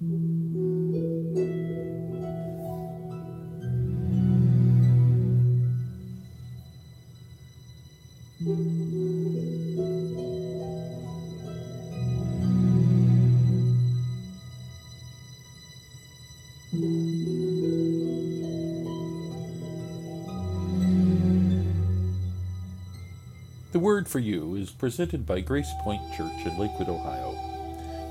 The Word for You is presented by Grace Point Church in Lakewood, Ohio.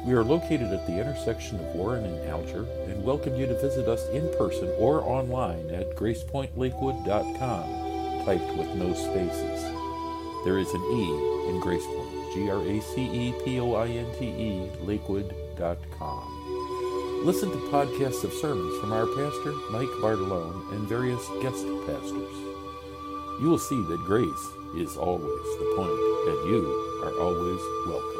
We are located at the intersection of Warren and Alger and welcome you to visit us in person or online at gracepointlakewood.com, typed with no spaces. There is an E in Gracepoint, G R A C E P O I N T E, lakewood.com. Listen to podcasts of sermons from our pastor, Mike Bartolone, and various guest pastors. You will see that grace is always the point, and you are always welcome.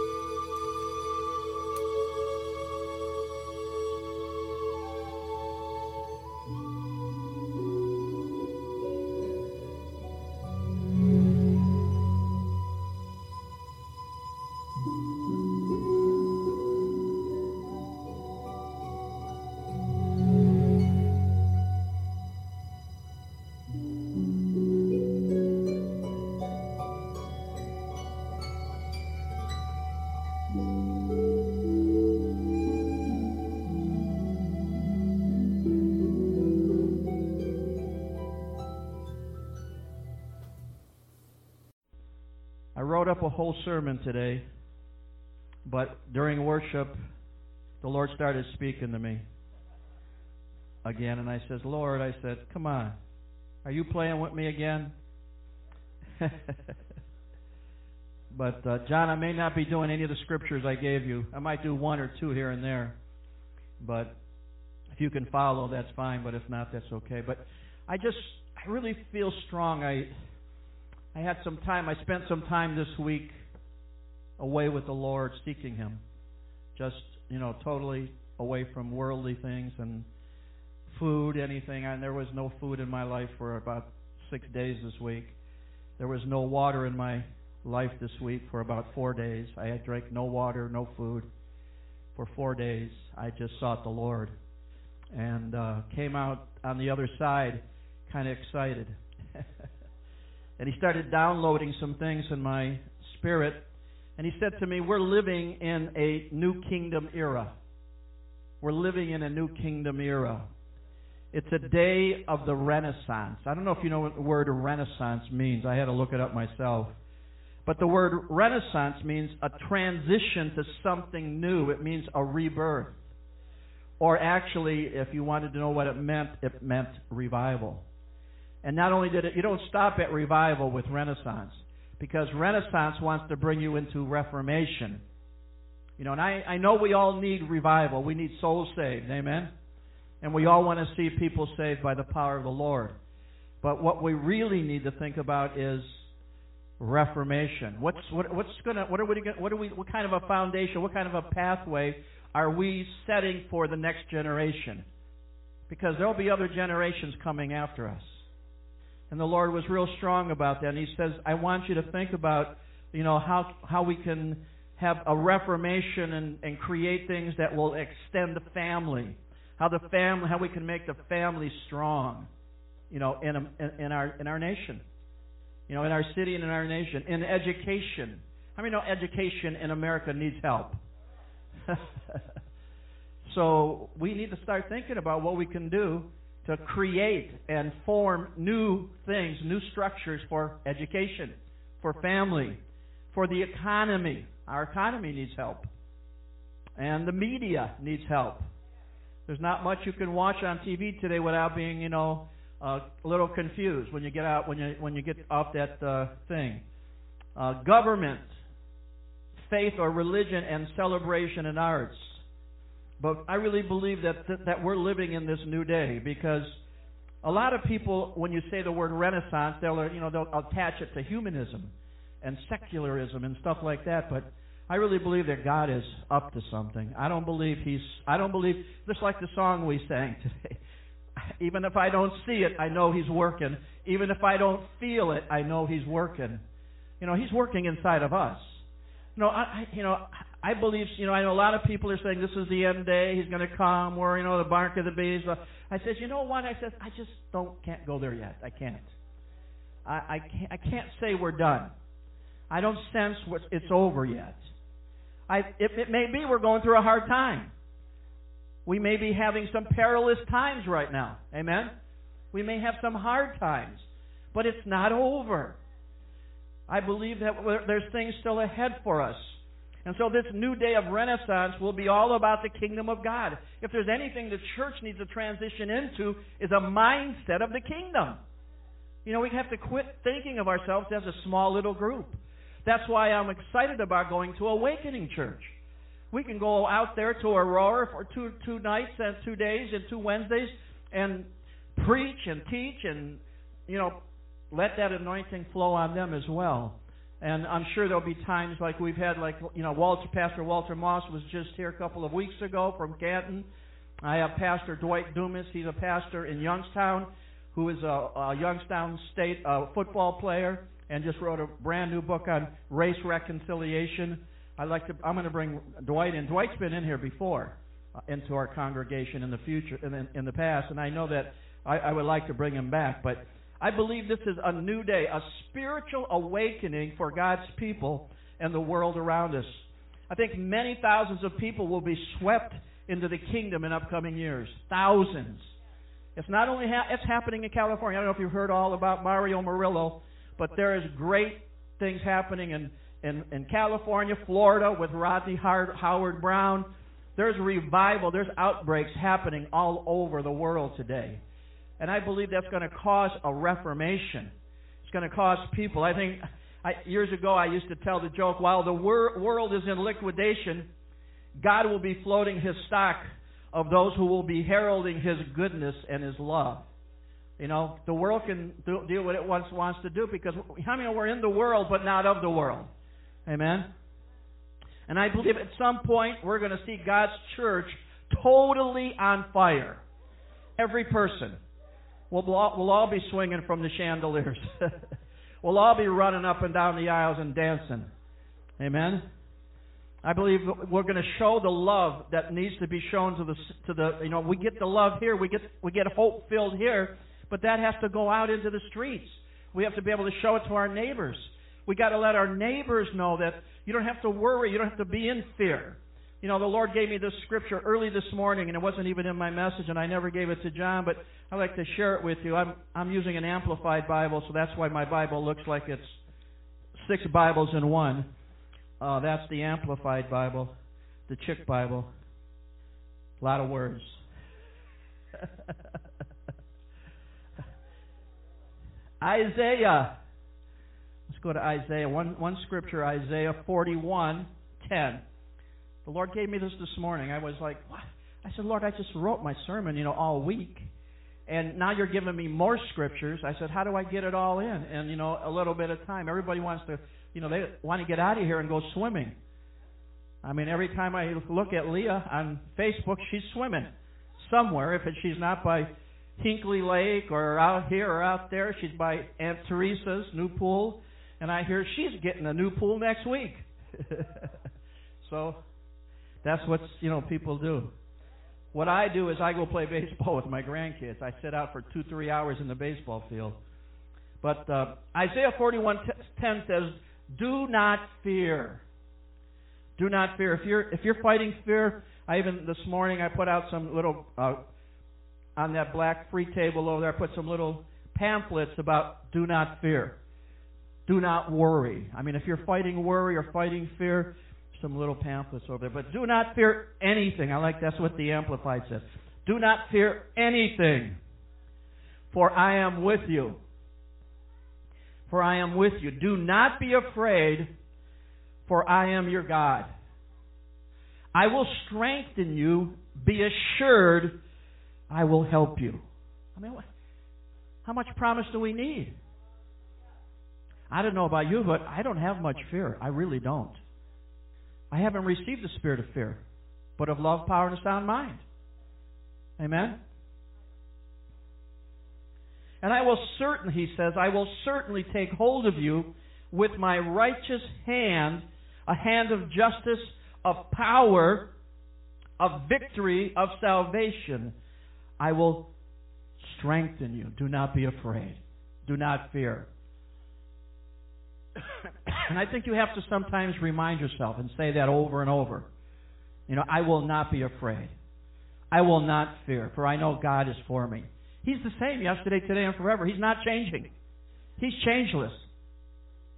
Up a whole sermon today, but during worship, the Lord started speaking to me again, and I says, Lord, I said, come on, are you playing with me again? but uh, John, I may not be doing any of the scriptures I gave you. I might do one or two here and there, but if you can follow, that's fine. But if not, that's okay. But I just, I really feel strong. I I had some time. I spent some time this week away with the Lord, seeking Him. Just, you know, totally away from worldly things and food, anything. And there was no food in my life for about six days this week. There was no water in my life this week for about four days. I had drank no water, no food for four days. I just sought the Lord and uh, came out on the other side kind of excited. and he started downloading some things in my spirit. And he said to me, We're living in a new kingdom era. We're living in a new kingdom era. It's a day of the Renaissance. I don't know if you know what the word Renaissance means. I had to look it up myself. But the word Renaissance means a transition to something new, it means a rebirth. Or actually, if you wanted to know what it meant, it meant revival. And not only did it, you don't stop at revival with Renaissance, because Renaissance wants to bring you into Reformation. You know, and I, I know we all need revival. We need souls saved. Amen? And we all want to see people saved by the power of the Lord. But what we really need to think about is reformation. What's what, what's gonna what are we what are we what kind of a foundation? What kind of a pathway are we setting for the next generation? Because there'll be other generations coming after us. And the Lord was real strong about that. And He says, I want you to think about, you know, how how we can have a reformation and, and create things that will extend the family. How the family, how we can make the family strong, you know, in, a, in, our in our nation, you know, in our city and in our nation, in education. How many know education in America needs help? so we need to start thinking about what we can do to create and form new things, new structures for education, for family, for the economy. Our economy needs help. And the media needs help. There's not much you can watch on TV today without being, you know, uh, a little confused when you get out when you when you get off that uh, thing. Uh, government, faith or religion, and celebration and arts. But I really believe that, that that we're living in this new day because a lot of people, when you say the word Renaissance, they'll you know they'll attach it to humanism and secularism and stuff like that. But I really believe that God is up to something. I don't believe He's. I don't believe just like the song we sang today. Even if I don't see it, I know He's working. Even if I don't feel it, I know He's working. You know, He's working inside of us. You know, I, you know, I believe, you know, I know a lot of people are saying this is the end day. He's going to come, or you know, the bark of the bees. I said, you know what? I said, I just don't can't go there yet. I can't. I I can't, I can't say we're done. I don't sense what it's over yet. I it, it may be we're going through a hard time. We may be having some perilous times right now. Amen. We may have some hard times, but it's not over. I believe that there's things still ahead for us. And so this new day of Renaissance will be all about the kingdom of God. If there's anything the church needs to transition into is a mindset of the kingdom. You know, we have to quit thinking of ourselves as a small little group. That's why I'm excited about going to Awakening Church. We can go out there to Aurora for two two nights and two days and two Wednesdays and preach and teach and you know let that anointing flow on them as well. And I'm sure there'll be times like we've had, like you know, Walter, Pastor Walter Moss was just here a couple of weeks ago from Canton. I have Pastor Dwight Dumas. He's a pastor in Youngstown, who is a, a Youngstown State uh, football player, and just wrote a brand new book on race reconciliation. I like to. I'm going to bring Dwight in. Dwight's been in here before, uh, into our congregation in the future, in, in the past, and I know that I, I would like to bring him back, but I believe this is a new day, a spiritual awakening for God's people and the world around us. I think many thousands of people will be swept into the kingdom in upcoming years. Thousands. It's not only ha- it's happening in California. I don't know if you've heard all about Mario Murillo, but there is great things happening in in, in California, Florida with Rodney Howard-Browne. There's revival. There's outbreaks happening all over the world today. And I believe that's going to cause a reformation. It's going to cause people. I think I, years ago I used to tell the joke while the wor- world is in liquidation, God will be floating his stock of those who will be heralding his goodness and his love. You know, the world can do, do what it wants, wants to do because I mean we're in the world but not of the world. Amen. And I believe at some point we're going to see God's church totally on fire. Every person. We'll, we'll all be swinging from the chandeliers. we'll all be running up and down the aisles and dancing. Amen. I believe we're going to show the love that needs to be shown to the to the you know we get the love here we get we get hope filled here but that has to go out into the streets. We have to be able to show it to our neighbors. We got to let our neighbors know that you don't have to worry, you don't have to be in fear. You know, the Lord gave me this scripture early this morning, and it wasn't even in my message, and I never gave it to John, but I'd like to share it with you. I'm I'm using an amplified Bible, so that's why my Bible looks like it's six Bibles in one. Uh, that's the amplified Bible, the Chick Bible. A lot of words. Isaiah. Let's go to Isaiah. One one scripture, Isaiah forty one ten. The Lord gave me this this morning. I was like, what? I said, Lord, I just wrote my sermon, you know, all week. And now you're giving me more scriptures. I said, how do I get it all in? And, you know, a little bit of time. Everybody wants to, you know, they want to get out of here and go swimming. I mean, every time I look at Leah on Facebook, she's swimming somewhere. If she's not by Hinckley Lake or out here or out there, she's by Aunt Teresa's new pool. And I hear she's getting a new pool next week. so that's what you know people do. What I do is I go play baseball with my grandkids. I sit out for two, three hours in the baseball field. But uh, Isaiah 41:10 says, "Do not fear. Do not fear. If you're if you're fighting fear, I even this morning I put out some little uh, on that black free table over there. I put some little pamphlets about do not fear. Do not worry. I mean, if you're fighting worry or fighting fear, some little pamphlets over there. But do not fear anything. I like that's what the Amplified says. Do not fear anything, for I am with you. For I am with you. Do not be afraid, for I am your God. I will strengthen you. Be assured, I will help you. I mean, how much promise do we need? I don't know about you, but I don't have much fear. I really don't. I haven't received the spirit of fear, but of love, power, and a sound mind. Amen? And I will certainly, he says, I will certainly take hold of you with my righteous hand, a hand of justice, of power, of victory, of salvation. I will strengthen you. Do not be afraid. Do not fear. and I think you have to sometimes remind yourself and say that over and over. You know, I will not be afraid. I will not fear, for I know God is for me. He's the same yesterday, today, and forever. He's not changing. He's changeless.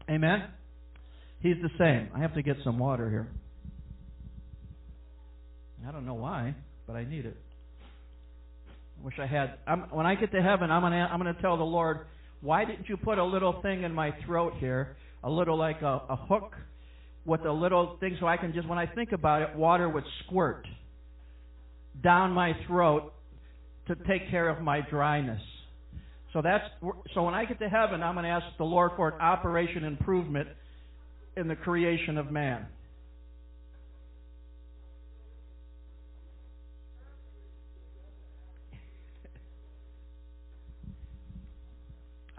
Amen? He's the same. I have to get some water here. I don't know why, but I need it. I wish I had. I'm, when I get to heaven, I'm gonna I'm gonna tell the Lord, why didn't you put a little thing in my throat here, a little like a, a hook, with a little thing, so I can just when I think about it, water would squirt down my throat to take care of my dryness. So that's so when I get to heaven, I'm going to ask the Lord for an operation improvement in the creation of man.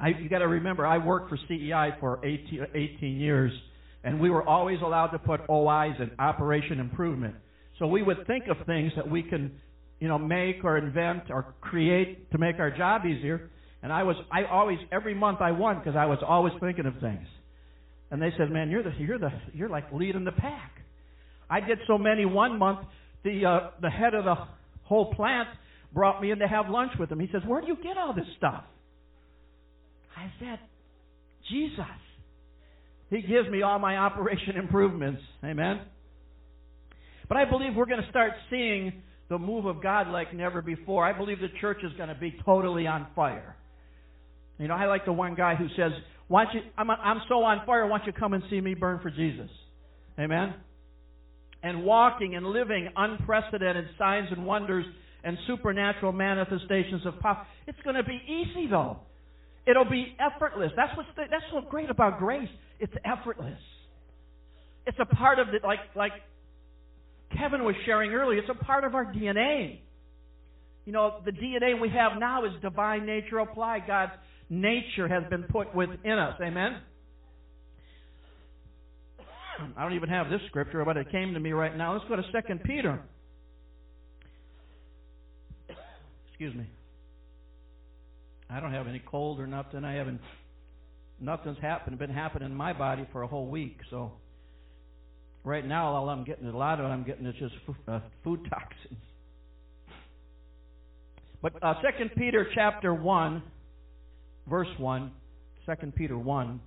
I, you got to remember, I worked for CEI for 18, 18 years, and we were always allowed to put OIs in Operation Improvement. So we would think of things that we can, you know, make or invent or create to make our job easier. And I was, I always, every month I won because I was always thinking of things. And they said, "Man, you're the, you're the, you're like leading the pack." I did so many one month. The uh, the head of the whole plant brought me in to have lunch with him. He says, "Where do you get all this stuff?" I said, "Jesus." He gives me all my operation improvements. Amen. But I believe we're going to start seeing the move of God like never before. I believe the church is going to be totally on fire. You know, I like the one guy who says, "Why don't you? I'm I'm so on fire. Why don't you come and see me burn for Jesus?" Amen. And walking and living unprecedented signs and wonders and supernatural manifestations of power. It's going to be easy though. It'll be effortless. That's what's the, that's what's great about grace. It's effortless. It's a part of the like like Kevin was sharing earlier. It's a part of our DNA. You know, the DNA we have now is divine nature applied. God's nature has been put within us. Amen? I don't even have this scripture, but it came to me right now. Let's go to Second Peter. Excuse me. I don't have any cold or nothing. I haven't. Nothing's happened. Been happening in my body for a whole week. So right now, all I'm getting, a lot of it I'm getting is just uh, food toxins. But uh, Second Peter chapter one verse 1, 2 Peter 1.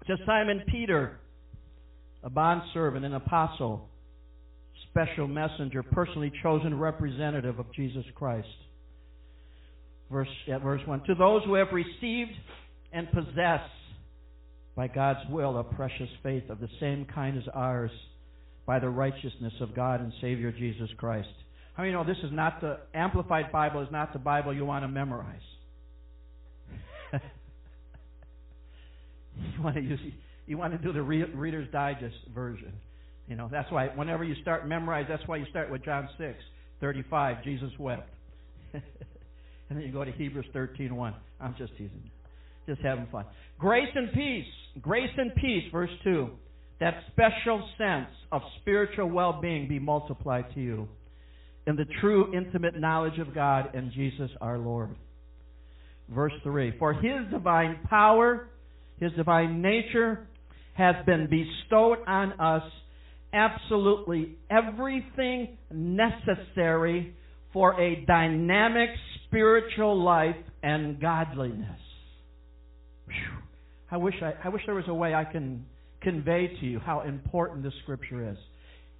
It says, Simon Peter, a bondservant, an apostle, special messenger, personally chosen representative of Jesus Christ. Verse, yeah, verse 1. To those who have received and possess, by God's will, a precious faith of the same kind as ours, by the righteousness of God and Savior Jesus Christ. How many know this is not the Amplified Bible is not the Bible you want to memorize? you want to use you want to do the Reader's Digest version. You know that's why whenever you start memorize, that's why you start with John six thirty five. Jesus wept, and then you go to Hebrews thirteen one. I'm just teasing, just having fun. Grace and peace, grace and peace. Verse two. That special sense of spiritual well being be multiplied to you in the true intimate knowledge of God and Jesus our Lord. Verse 3 For his divine power, his divine nature, has been bestowed on us absolutely everything necessary for a dynamic spiritual life and godliness. Whew. I wish I, I wish there was a way I can convey to you how important this scripture is.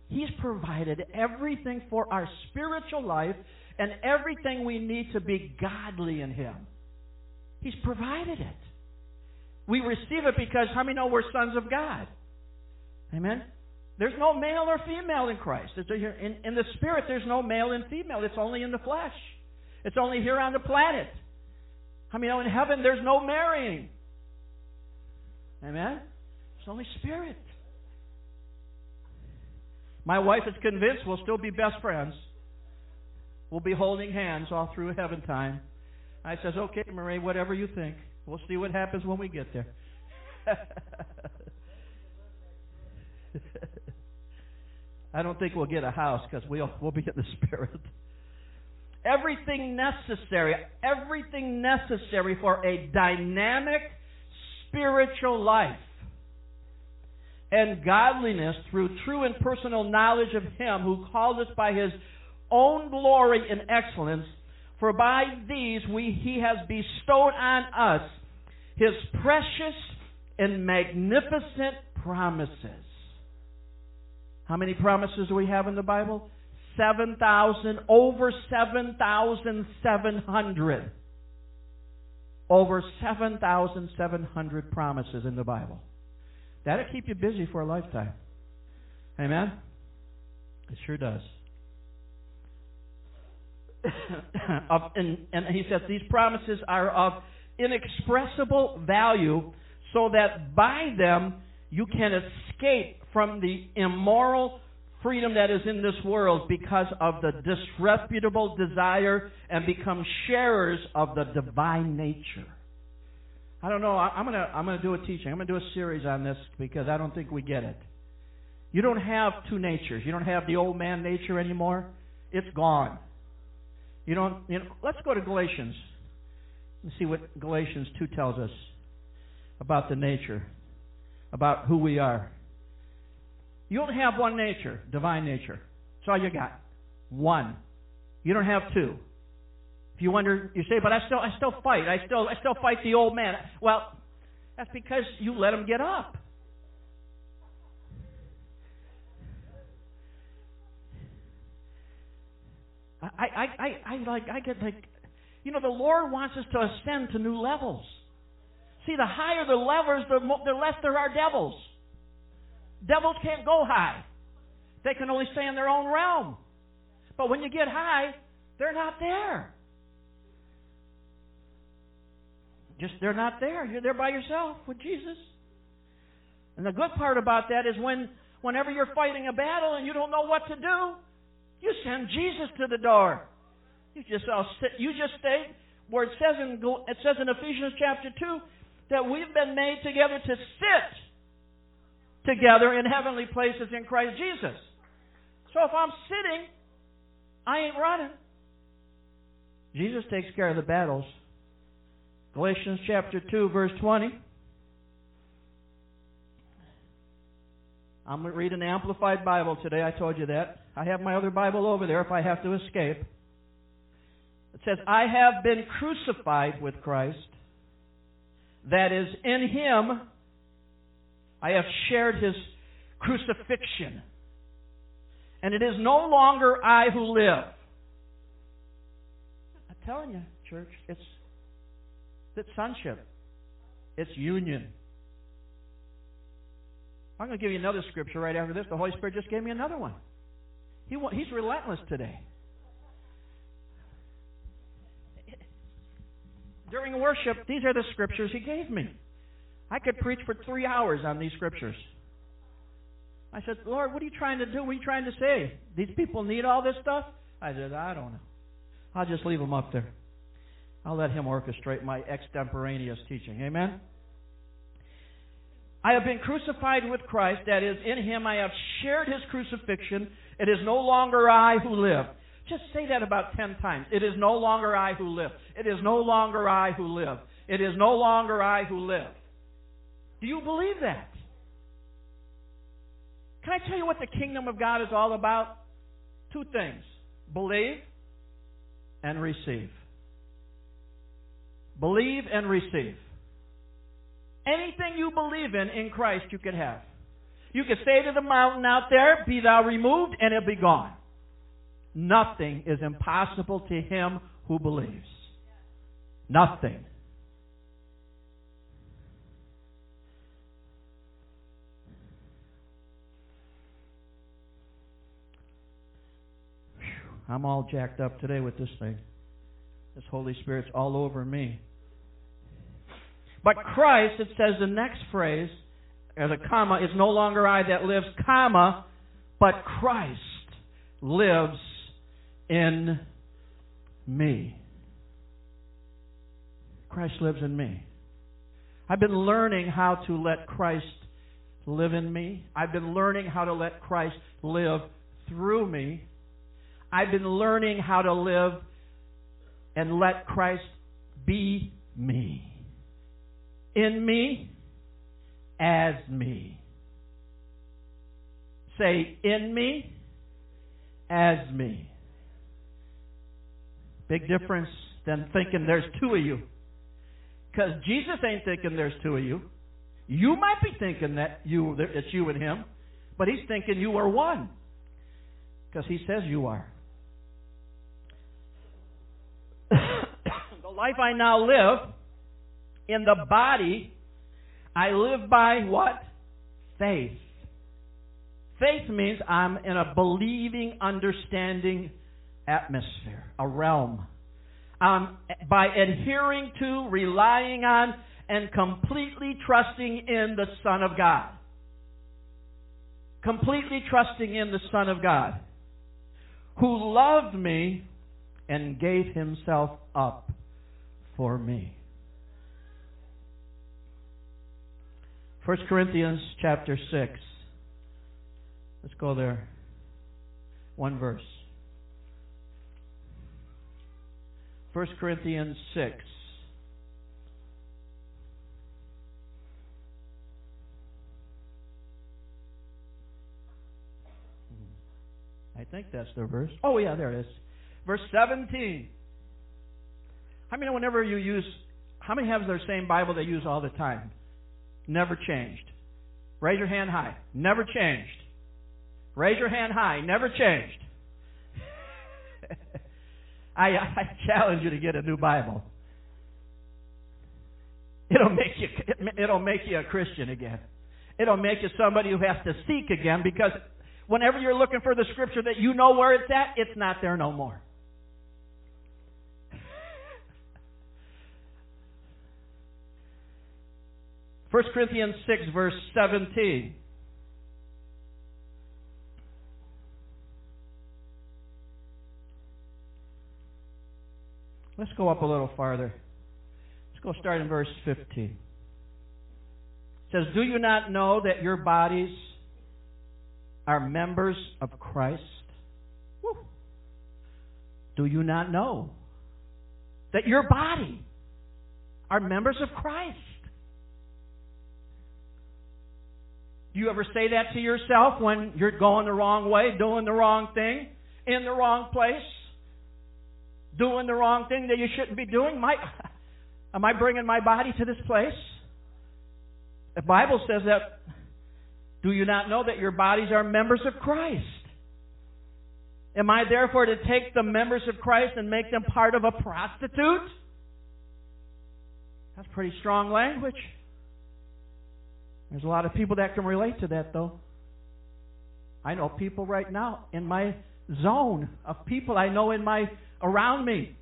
He's provided everything for our spiritual life and everything we need to be godly in Him. He's provided it. We receive it because how many know we're sons of God? Amen? There's no male or female in Christ. In, in the spirit, there's no male and female. It's only in the flesh. It's only here on the planet. I mean, in heaven there's no marrying? Amen? It's only spirit. My wife is convinced we'll still be best friends. We'll be holding hands all through heaven time. I says, okay, Marie, whatever you think. We'll see what happens when we get there. I don't think we'll get a house because we'll, we'll be in the Spirit. Everything necessary, everything necessary for a dynamic spiritual life and godliness through true and personal knowledge of Him who called us by His own glory and excellence. For by these we, He has bestowed on us His precious and magnificent promises. How many promises do we have in the Bible? 7,000, over 7,700. Over 7,700 promises in the Bible. That'll keep you busy for a lifetime. Amen? It sure does. of, and, and he says these promises are of inexpressible value so that by them you can escape from the immoral freedom that is in this world because of the disreputable desire and become sharers of the divine nature. I don't know. I'm gonna I'm gonna do a teaching. I'm gonna do a series on this because I don't think we get it. You don't have two natures. You don't have the old man nature anymore. It's gone. You don't. You know, let's go to Galatians and see what Galatians two tells us about the nature, about who we are. You only have one nature, divine nature. That's all you got. One. You don't have two. If you wonder, you say, but I still, I still fight. I still, I still fight the old man. Well, that's because you let him get up. I, I, I, I like, I get like, you know, the Lord wants us to ascend to new levels. See, the higher the levels, the, mo- the less there are devils. Devils can't go high. They can only stay in their own realm. But when you get high, they're not there. Just they're not there. You're there by yourself with Jesus. And the good part about that is when whenever you're fighting a battle and you don't know what to do, you send Jesus to the door. You just all sit, you just stay where it says in it says in Ephesians chapter two that we've been made together to sit together in heavenly places in Christ Jesus. So if I'm sitting, I ain't running. Jesus takes care of the battles. Galatians chapter 2, verse 20. I'm going to read an Amplified Bible today. I told you that. I have my other Bible over there if I have to escape. It says, I have been crucified with Christ. That is, in Him I have shared his crucifixion. And it is no longer I who live. I'm telling you, church, it's it's sonship. It's union. I'm going to give you another scripture right after this. The Holy Spirit just gave me another one. He, he's relentless today. During worship, these are the scriptures he gave me. I could preach for three hours on these scriptures. I said, Lord, what are you trying to do? What are you trying to say? These people need all this stuff? I said, I don't know. I'll just leave them up there. I'll let him orchestrate my extemporaneous teaching. Amen? I have been crucified with Christ. That is, in him I have shared his crucifixion. It is no longer I who live. Just say that about ten times. It is no longer I who live. It is no longer I who live. It is no longer I who live. Do you believe that? Can I tell you what the kingdom of God is all about? Two things believe and receive. Believe and receive. Anything you believe in in Christ, you can have. You can say to the mountain out there, Be thou removed, and it'll be gone. Nothing is impossible to him who believes. Nothing. I'm all jacked up today with this thing. This Holy Spirit's all over me. But Christ, it says the next phrase, as a comma, is no longer I that lives, comma, but Christ lives in me. Christ lives in me. I've been learning how to let Christ live in me. I've been learning how to let Christ live through me. I've been learning how to live and let Christ be me. In me, as me. Say, in me, as me. Big difference than thinking there's two of you. Because Jesus ain't thinking there's two of you. You might be thinking that you it's you and him, but he's thinking you are one. Because he says you are. Life I now live in the body, I live by what? Faith. Faith means I'm in a believing, understanding atmosphere, a realm. By adhering to, relying on, and completely trusting in the Son of God. Completely trusting in the Son of God, who loved me and gave himself up for me. 1 Corinthians chapter 6. Let's go there. One verse. 1 Corinthians 6. I think that's the verse. Oh, yeah, there it is. Verse 17. How many, know whenever you use, how many have their same Bible they use all the time? Never changed. Raise your hand high. Never changed. Raise your hand high. Never changed. I, I challenge you to get a new Bible. It'll make you it'll make you a Christian again. It'll make you somebody who has to seek again because whenever you're looking for the scripture that you know where it's at, it's not there no more. First Corinthians 6 verse 17. Let's go up a little farther. Let's go start in verse 15. It says, Do you not know that your bodies are members of Christ? Woo. Do you not know that your body are members of Christ? Do you ever say that to yourself when you're going the wrong way, doing the wrong thing, in the wrong place? doing the wrong thing that you shouldn't be doing? Am I bringing my body to this place? The Bible says that, do you not know that your bodies are members of Christ? Am I therefore to take the members of Christ and make them part of a prostitute? That's pretty strong language. There's a lot of people that can relate to that, though. I know people right now in my zone of people I know in my around me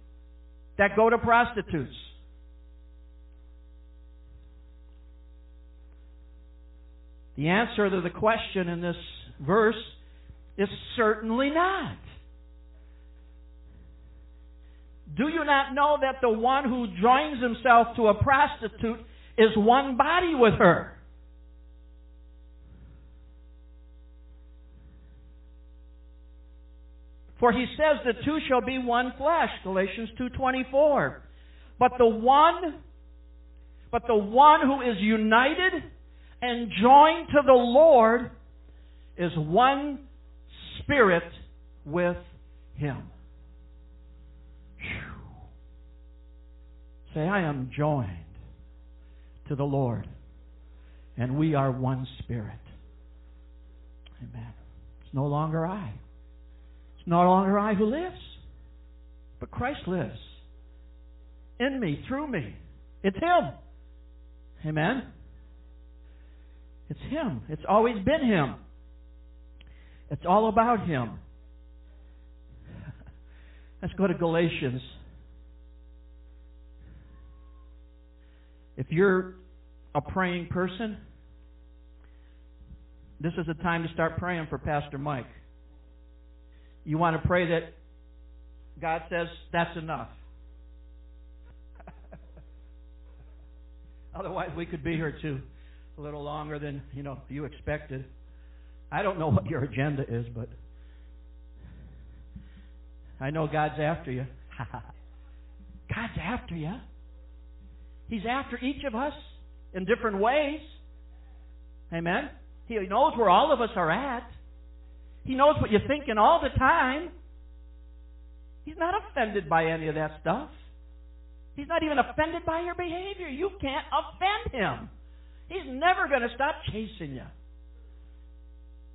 that go to prostitutes. The answer to the question in this verse is certainly not. Do you not know that the one who joins himself to a prostitute is one body with her? For he says the two shall be one flesh, Galatians 2:24. But the one but the one who is united and joined to the Lord is one spirit with him. Whew. Say, I am joined to the Lord, and we are one spirit. Amen. It's no longer I. It's no longer I who lives, but Christ lives in me, through me. It's Him. Amen? It's Him. It's always been Him. It's all about Him. Let's go to Galatians. If you're a praying person, this is the time to start praying for Pastor Mike. You want to pray that God says that's enough. Otherwise, we could be here too a little longer than, you know, you expected. I don't know what your agenda is, but I know God's after you. God's after you. He's after each of us in different ways. Amen. He knows where all of us are at. He knows what you're thinking all the time. He's not offended by any of that stuff. He's not even offended by your behavior. You can't offend him. He's never going to stop chasing you.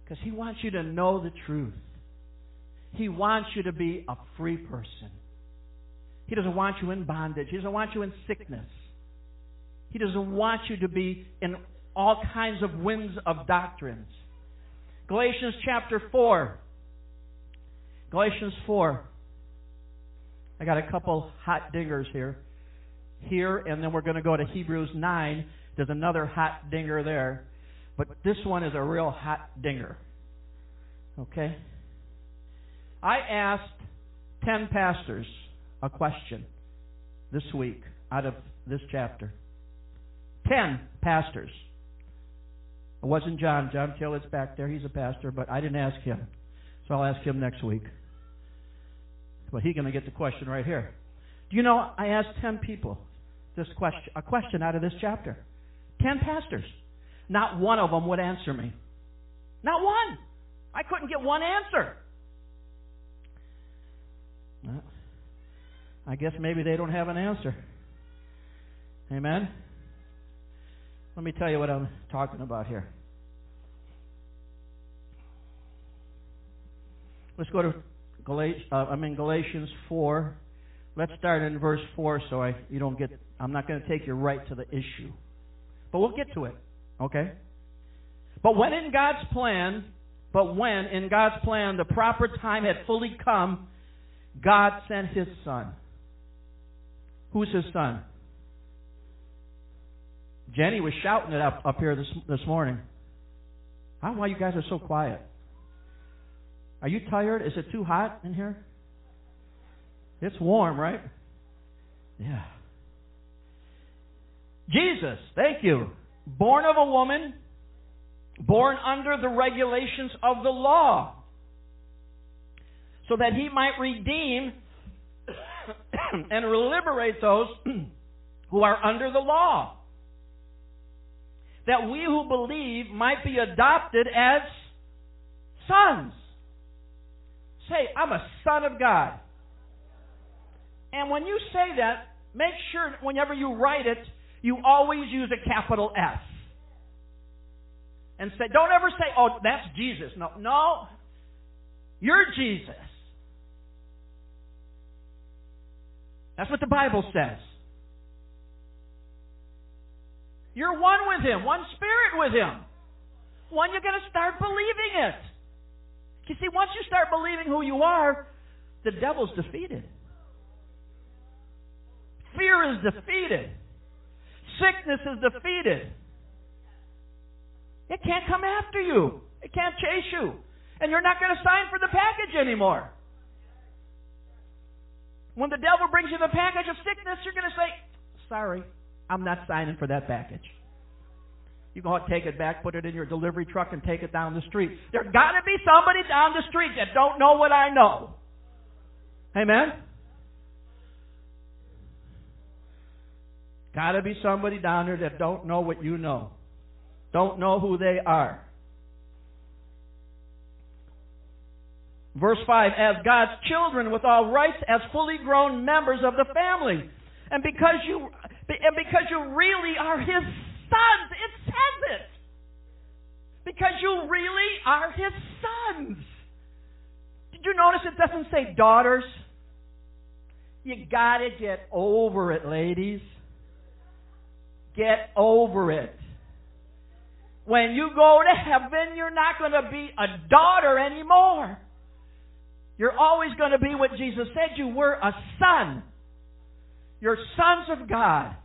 Because he wants you to know the truth. He wants you to be a free person. He doesn't want you in bondage. He doesn't want you in sickness. He doesn't want you to be in all kinds of winds of doctrines. Galatians chapter 4. Galatians 4. I got a couple hot dingers here. Here, and then we're going to go to Hebrews 9. There's another hot dinger there. But this one is a real hot dinger. Okay? I asked 10 pastors a question this week out of this chapter. 10 pastors. It wasn't John. John Tillett's back there. He's a pastor, but I didn't ask him. So I'll ask him next week. But he's going to get the question right here. Do you know, I asked 10 people this question, a question out of this chapter. 10 pastors. Not one of them would answer me. Not one. I couldn't get one answer. Well, I guess maybe they don't have an answer. Amen? Let me tell you what I'm talking about here. Let's go to Galatians, uh, I'm in Galatians 4. Let's start in verse 4 so I you don't get I'm not going to take you right to the issue. But we'll get to it. Okay? But when in God's plan, but when in God's plan the proper time had fully come, God sent his son. Who's his son? Jenny was shouting it up up here this this morning. I don't know why you guys are so quiet. Are you tired? Is it too hot in here? It's warm, right? Yeah. Jesus, thank you. Born of a woman, born under the regulations of the law, so that he might redeem and liberate those who are under the law that we who believe might be adopted as sons. Say, I'm a son of God. And when you say that, make sure whenever you write it, you always use a capital S. And say, don't ever say, oh, that's Jesus. No, no. You're Jesus. That's what the Bible says. You're one with Him, one spirit with Him. When you're going to start believing it. You see, once you start believing who you are, the devil's defeated. Fear is defeated. Sickness is defeated. It can't come after you. It can't chase you. And you're not going to sign for the package anymore. When the devil brings you the package of sickness, you're going to say, Sorry, I'm not signing for that package. You can take it back, put it in your delivery truck, and take it down the street. There's got to be somebody down the street that don't know what I know. Amen. Got to be somebody down there that don't know what you know, don't know who they are. Verse 5 As God's children with all rights as fully grown members of the family. And because you and because you really are his sons. It says it. Because you really are his sons. Did you notice it doesn't say daughters? You gotta get over it, ladies. Get over it. When you go to heaven, you're not going to be a daughter anymore. You're always going to be what Jesus said you were a son. You're sons of God.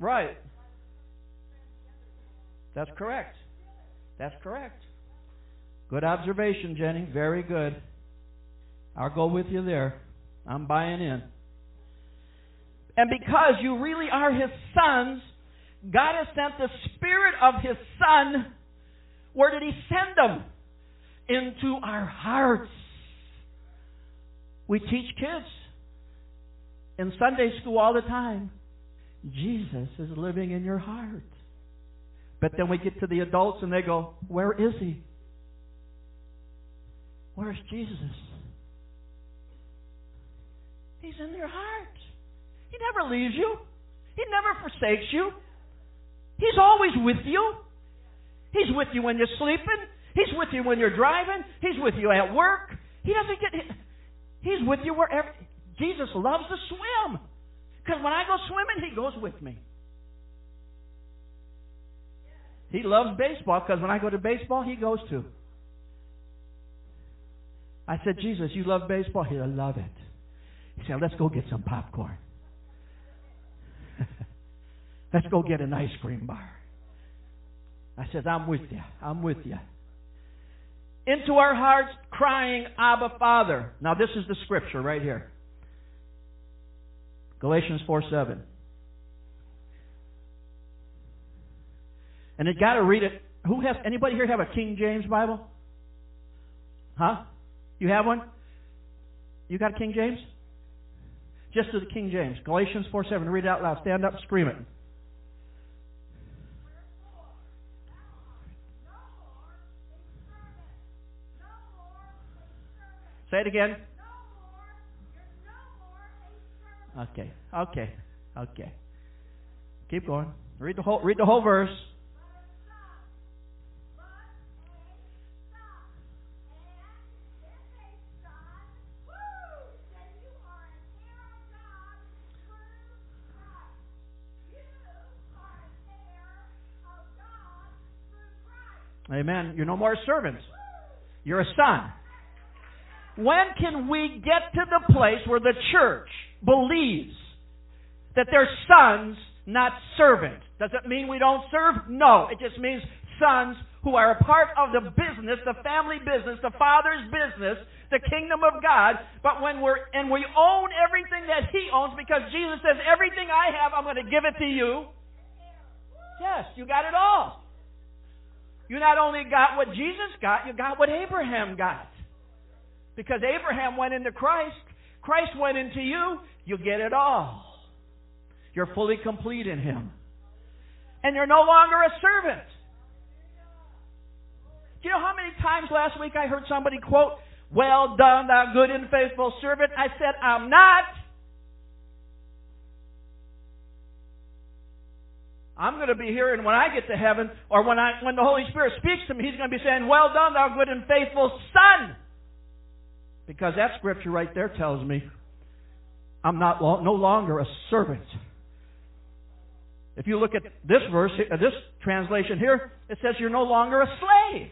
Right. That's correct. That's correct. Good observation, Jenny. Very good. I'll go with you there. I'm buying in. And because you really are His sons, God has sent the Spirit of His Son. Where did He send them? Into our hearts. We teach kids in Sunday school all the time Jesus is living in your heart. But then we get to the adults and they go, Where is He? Where's Jesus? He's in your heart. He never leaves you. He never forsakes you. He's always with you. He's with you when you're sleeping. He's with you when you're driving. He's with you at work. He doesn't get. He's with you wherever. Jesus loves to swim. Because when I go swimming, He goes with me. He loves baseball because when I go to baseball, He goes too. I said, Jesus, you love baseball? He said, I love it. He said, let's go get some popcorn. let's go get an ice cream bar. I said, I'm with you. I'm with you. Into our hearts, crying, Abba, Father. Now, this is the scripture right here. Galatians 4 7. And you got to read it. Who has anybody here have a King James Bible? Huh? You have one? You got a King James? Just to the King James. Galatians 4 7. Read it out loud. Stand up, scream it. Say it again. Okay. Okay. Okay. Keep going. Read the whole read the whole verse. Amen. You're no more a servant. You're a son. When can we get to the place where the church believes that they're sons, not servants? Does it mean we don't serve? No. It just means sons who are a part of the business, the family business, the Father's business, the kingdom of God. But when we're, and we own everything that He owns because Jesus says, everything I have, I'm going to give it to you. Yes, you got it all. You not only got what Jesus got, you got what Abraham got. Because Abraham went into Christ, Christ went into you, you get it all. You're fully complete in Him. And you're no longer a servant. Do you know how many times last week I heard somebody quote, Well done, thou good and faithful servant? I said, I'm not. I'm going to be hearing when I get to heaven, or when I when the Holy Spirit speaks to me, He's going to be saying, "Well done, thou good and faithful son," because that scripture right there tells me I'm not no longer a servant. If you look at this verse, uh, this translation here, it says you're no longer a slave.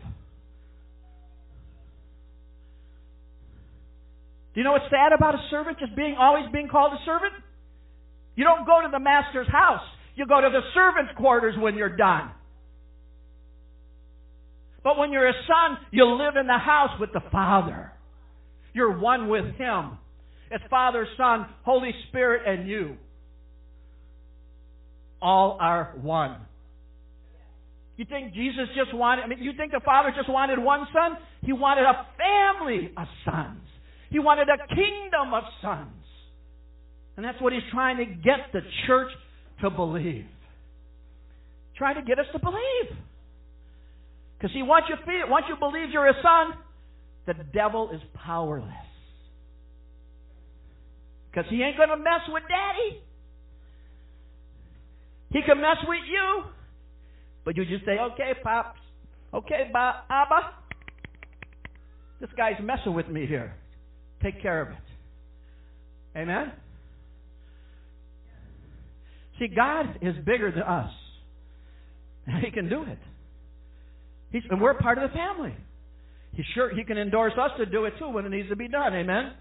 Do you know what's sad about a servant just being always being called a servant? You don't go to the master's house. You go to the servants' quarters when you're done. But when you're a son, you live in the house with the Father. You're one with Him. It's Father, Son, Holy Spirit, and you. All are one. You think Jesus just wanted, I mean, you think the Father just wanted one son? He wanted a family of sons. He wanted a kingdom of sons. And that's what he's trying to get the church to believe. Trying to get us to believe. Because see, once you you believe you're a son, the devil is powerless. Because he ain't going to mess with daddy. He can mess with you. But you just say, okay, pops. Okay, ba- Abba. This guy's messing with me here. Take care of it. Amen? See, God is bigger than us. He can do it. He's, and we're part of the family. He sure he can endorse us to do it too when it needs to be done. Amen.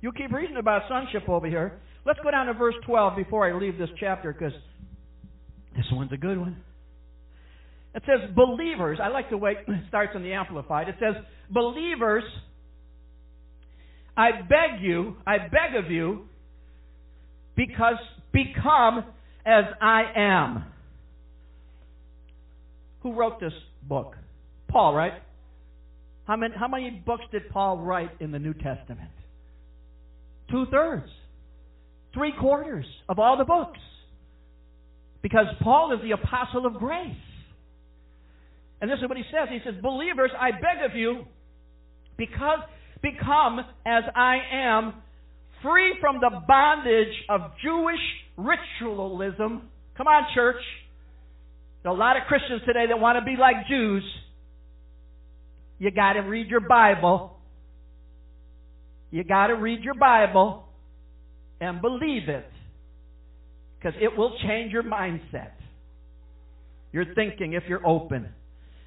You keep reading about sonship over here. Let's go down to verse 12 before I leave this chapter because this one's a good one. It says believers. I like the way it starts in the Amplified. It says believers. I beg you, I beg of you, because become as I am. Who wrote this book? Paul, right? How many, how many books did Paul write in the New Testament? Two thirds. Three quarters of all the books. Because Paul is the apostle of grace. And this is what he says. He says, Believers, I beg of you, because become as I am, free from the bondage of Jewish ritualism. Come on, church. There are a lot of Christians today that want to be like Jews. You got to read your Bible. You got to read your Bible and believe it. Because it will change your mindset. Your thinking if you're open.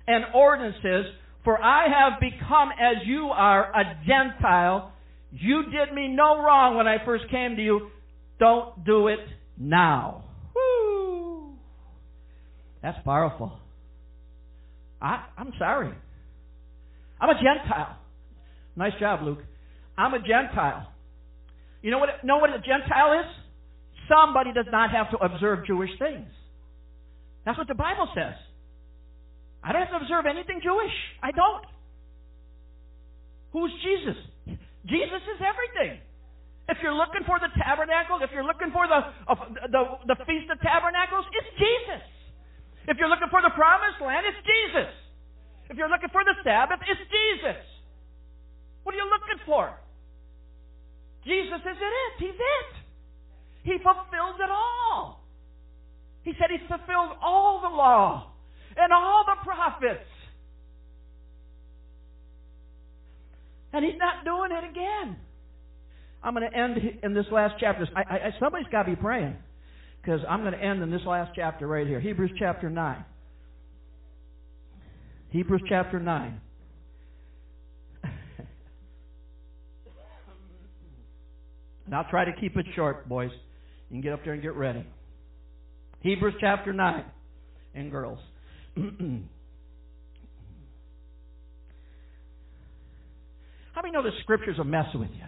And ordinances, for I have become as you are a Gentile. You did me no wrong when I first came to you. Don't do it now. Woo! That's powerful. I, I'm sorry. I'm a Gentile. Nice job, Luke. I'm a Gentile. You know what, know what a Gentile is? Somebody does not have to observe Jewish things. That's what the Bible says. I don't have to observe anything Jewish. I don't. Who's Jesus? Jesus is everything. If you're looking for the tabernacle, if you're looking for the, uh, the, the Feast of Tabernacles, it's Jesus. If you're looking for the promised land, it's Jesus. If you're looking for the Sabbath, it's Jesus. What are you looking for? Jesus is it. He's it. He fulfills it all. He said he fulfilled all the law and all the prophets. And he's not doing it again. I'm going to end in this last chapter. I, I, somebody's got to be praying because I'm going to end in this last chapter right here Hebrews chapter 9. Hebrews chapter 9. and I'll try to keep it short, boys. You can get up there and get ready. Hebrews chapter 9. And girls. How many know the scriptures will mess with you?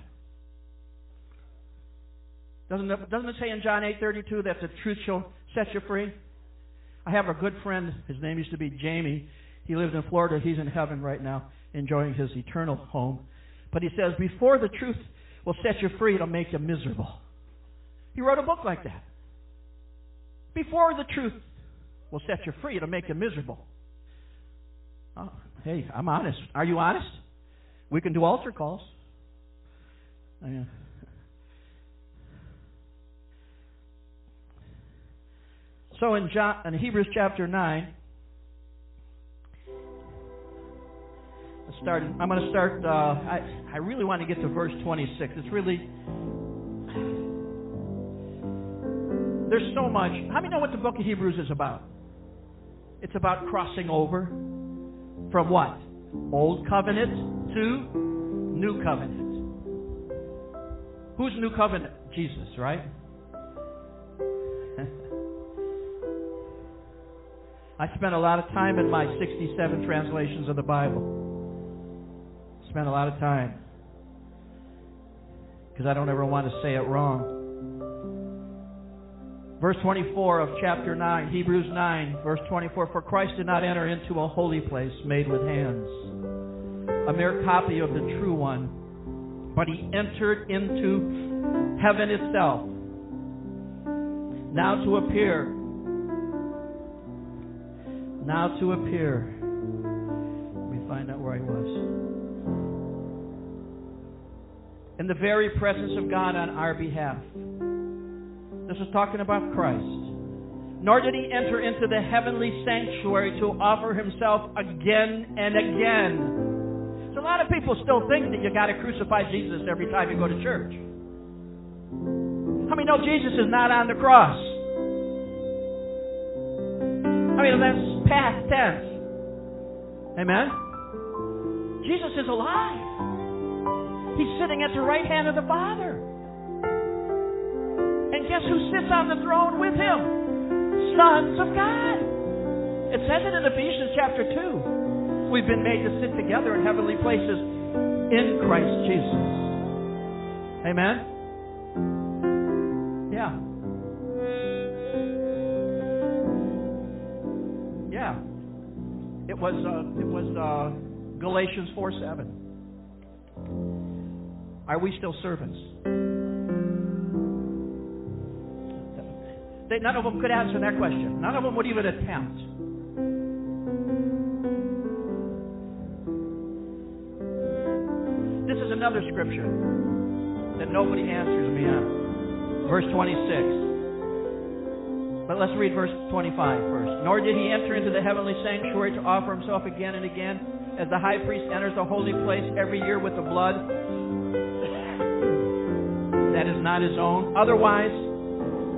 Doesn't it, doesn't it say in John 8:32 that the truth shall set you free? I have a good friend. His name used to be Jamie. He lived in Florida. He's in heaven right now, enjoying his eternal home. But he says, before the truth will set you free, it'll make you miserable. He wrote a book like that. Before the truth will set you free. It'll make you miserable. Oh, hey, I'm honest. Are you honest? We can do altar calls. Uh, so in, John, in Hebrews chapter 9, start, I'm going to start. Uh, I, I really want to get to verse 26. It's really. There's so much. How many know what the book of Hebrews is about? It's about crossing over from what? Old covenant to new covenant. Who's new covenant? Jesus, right? I spent a lot of time in my 67 translations of the Bible. Spent a lot of time. Because I don't ever want to say it wrong. Verse 24 of chapter 9, Hebrews 9, verse 24 For Christ did not enter into a holy place made with hands, a mere copy of the true one, but he entered into heaven itself, now to appear. Now to appear. Let me find out where I was. In the very presence of God on our behalf. This is talking about Christ. Nor did he enter into the heavenly sanctuary to offer himself again and again. So a lot of people still think that you got to crucify Jesus every time you go to church. How many know Jesus is not on the cross? I mean, that's past tense. Amen? Jesus is alive. He's sitting at the right hand of the Father. And guess who sits on the throne with him? Sons of God. It says it in Ephesians chapter 2. We've been made to sit together in heavenly places in Christ Jesus. Amen? Yeah. Yeah. It was, uh, it was uh, Galatians 4 7. Are we still servants? They, none of them could answer that question. None of them would even attempt. This is another scripture that nobody answers me on. Verse 26. But let's read verse 25 first. Nor did he enter into the heavenly sanctuary to offer himself again and again, as the high priest enters the holy place every year with the blood that is not his own. Otherwise,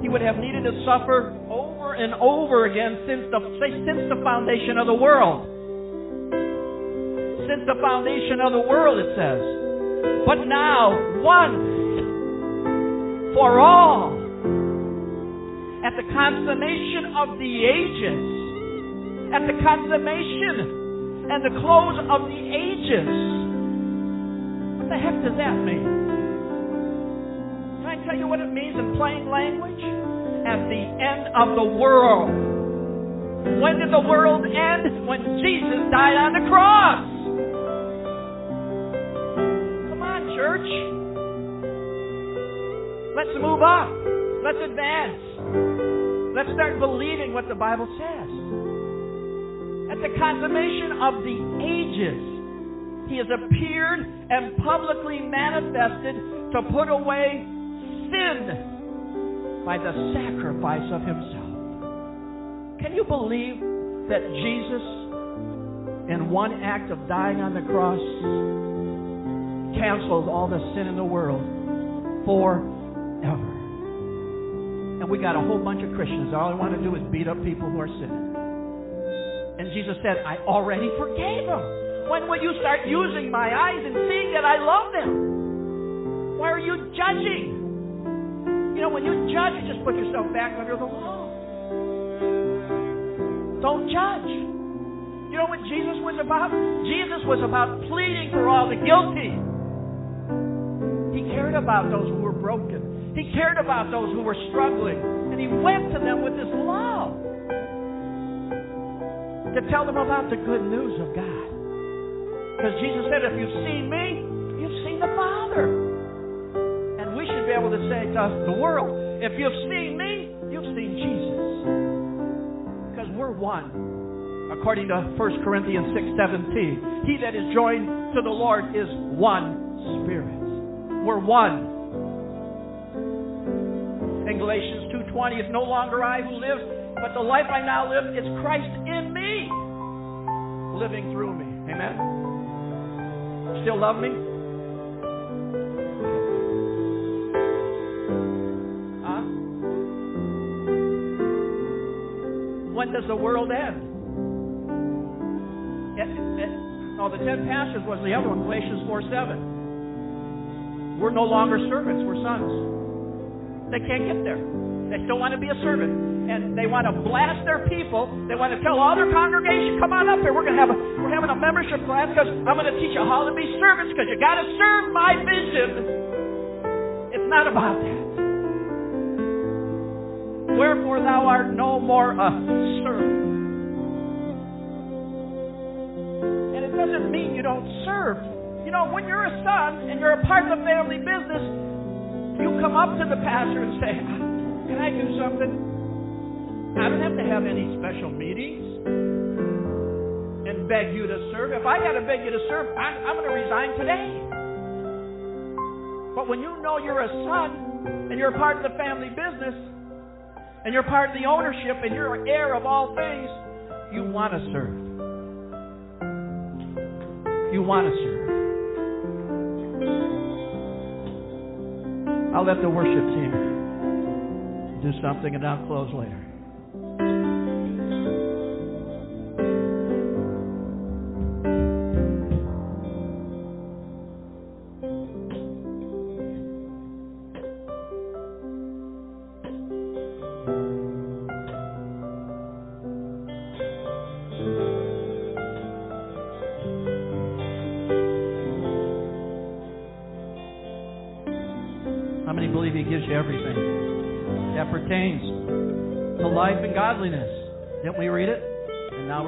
he would have needed to suffer over and over again since the, since the foundation of the world. Since the foundation of the world, it says. But now, once for all, at the consummation of the ages, at the consummation and the close of the ages. What the heck does that mean? Tell you what it means in plain language? At the end of the world. When did the world end? When Jesus died on the cross. Come on, church. Let's move up. Let's advance. Let's start believing what the Bible says. At the consummation of the ages, He has appeared and publicly manifested to put away sin by the sacrifice of Himself. Can you believe that Jesus, in one act of dying on the cross, canceled all the sin in the world forever? And we got a whole bunch of Christians. All they want to do is beat up people who are sinning. And Jesus said, I already forgave them. When will you start using my eyes and seeing that I love them? Why are you judging? You know, when you judge, you just put yourself back under the law. Don't judge. You know what Jesus was about? Jesus was about pleading for all the guilty. He cared about those who were broken. He cared about those who were struggling, and he went to them with his love to tell them about the good news of God. Because Jesus said, If you've seen me, able to say to the world, If you've seen me, you've seen Jesus. Because we're one. According to 1 Corinthians 6:17, he that is joined to the Lord is one spirit. We're one. In Galatians 2:20, it's no longer I who live, but the life I now live is Christ in me, living through me. Amen. Still love me? When does the world end? It, it, no, the ten pastors was the other one, Galatians 4 7. We're no longer servants, we're sons. They can't get there. They still want to be a servant. And they want to blast their people. They want to tell all their congregation, come on up here. We're going to have a, we're having a membership class because I'm going to teach you how to be servants because you got to serve my vision. It's not about that. Wherefore thou art no more a servant. And it doesn't mean you don't serve. You know, when you're a son and you're a part of the family business, you come up to the pastor and say, Can I do something? I don't have to have any special meetings and beg you to serve. If I got to beg you to serve, I'm, I'm going to resign today. But when you know you're a son and you're a part of the family business and you're part of the ownership and you're an heir of all things, you want to serve. You want to serve. I'll let the worship team do something and I'll close later.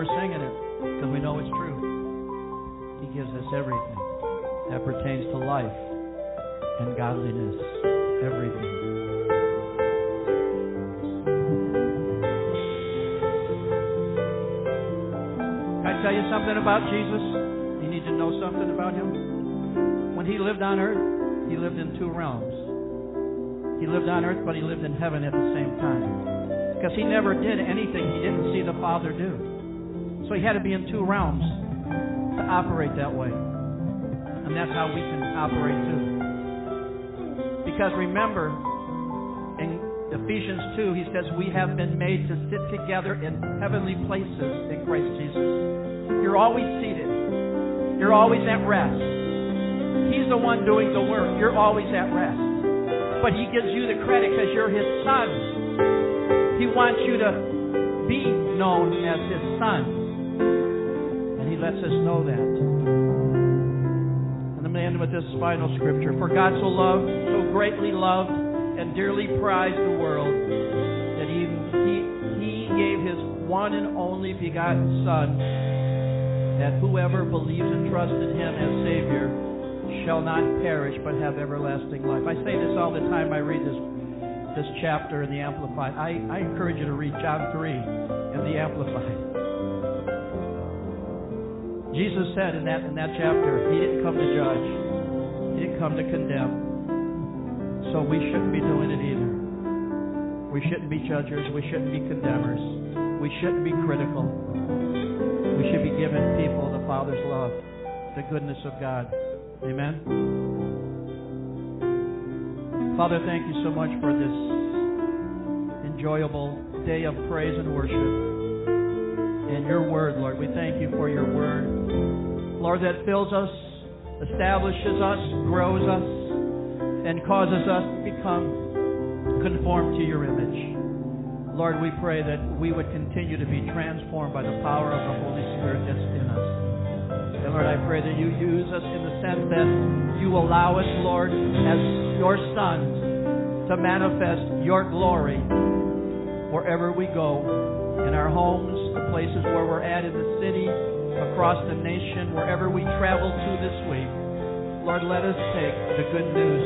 We're singing it. because we know it's true. He gives us everything that pertains to life and godliness. Everything. Can I tell you something about Jesus? You need to know something about him. When he lived on earth, he lived in two realms. He lived on earth, but he lived in heaven at the same time. Because he never did anything he didn't see the Father do. So he had to be in two realms to operate that way. And that's how we can operate too. Because remember, in Ephesians 2, he says, We have been made to sit together in heavenly places in Christ Jesus. You're always seated, you're always at rest. He's the one doing the work, you're always at rest. But he gives you the credit because you're his son. He wants you to be known as his son. Lets us know that. And I'm going to end with this final scripture. For God so loved, so greatly loved, and dearly prized the world that he, he, he gave his one and only begotten Son, that whoever believes and trusts in him as Savior shall not perish but have everlasting life. I say this all the time I read this this chapter in the Amplified. I, I encourage you to read John 3 in the Amplified. Jesus said in that in that chapter, He didn't come to judge. He didn't come to condemn. So we shouldn't be doing it either. We shouldn't be judges. We shouldn't be condemners. We shouldn't be critical. We should be giving people the Father's love, the goodness of God. Amen. Father, thank you so much for this enjoyable day of praise and worship your word, Lord. We thank you for your word. Lord, that fills us, establishes us, grows us, and causes us to become conformed to your image. Lord, we pray that we would continue to be transformed by the power of the Holy Spirit that's in us. And Lord, I pray that you use us in the sense that you allow us, Lord, as your sons, to manifest your glory wherever we go, in our homes, places where we're at in the city, across the nation, wherever we travel to this week. Lord, let us take the good news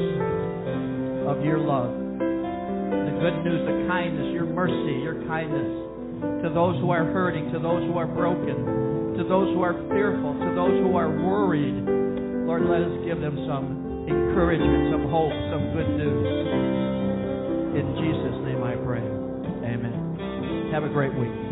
of your love, the good news, the kindness, your mercy, your kindness to those who are hurting, to those who are broken, to those who are fearful, to those who are worried. Lord, let us give them some encouragement, some hope, some good news. In Jesus' name I pray. Amen. Have a great week.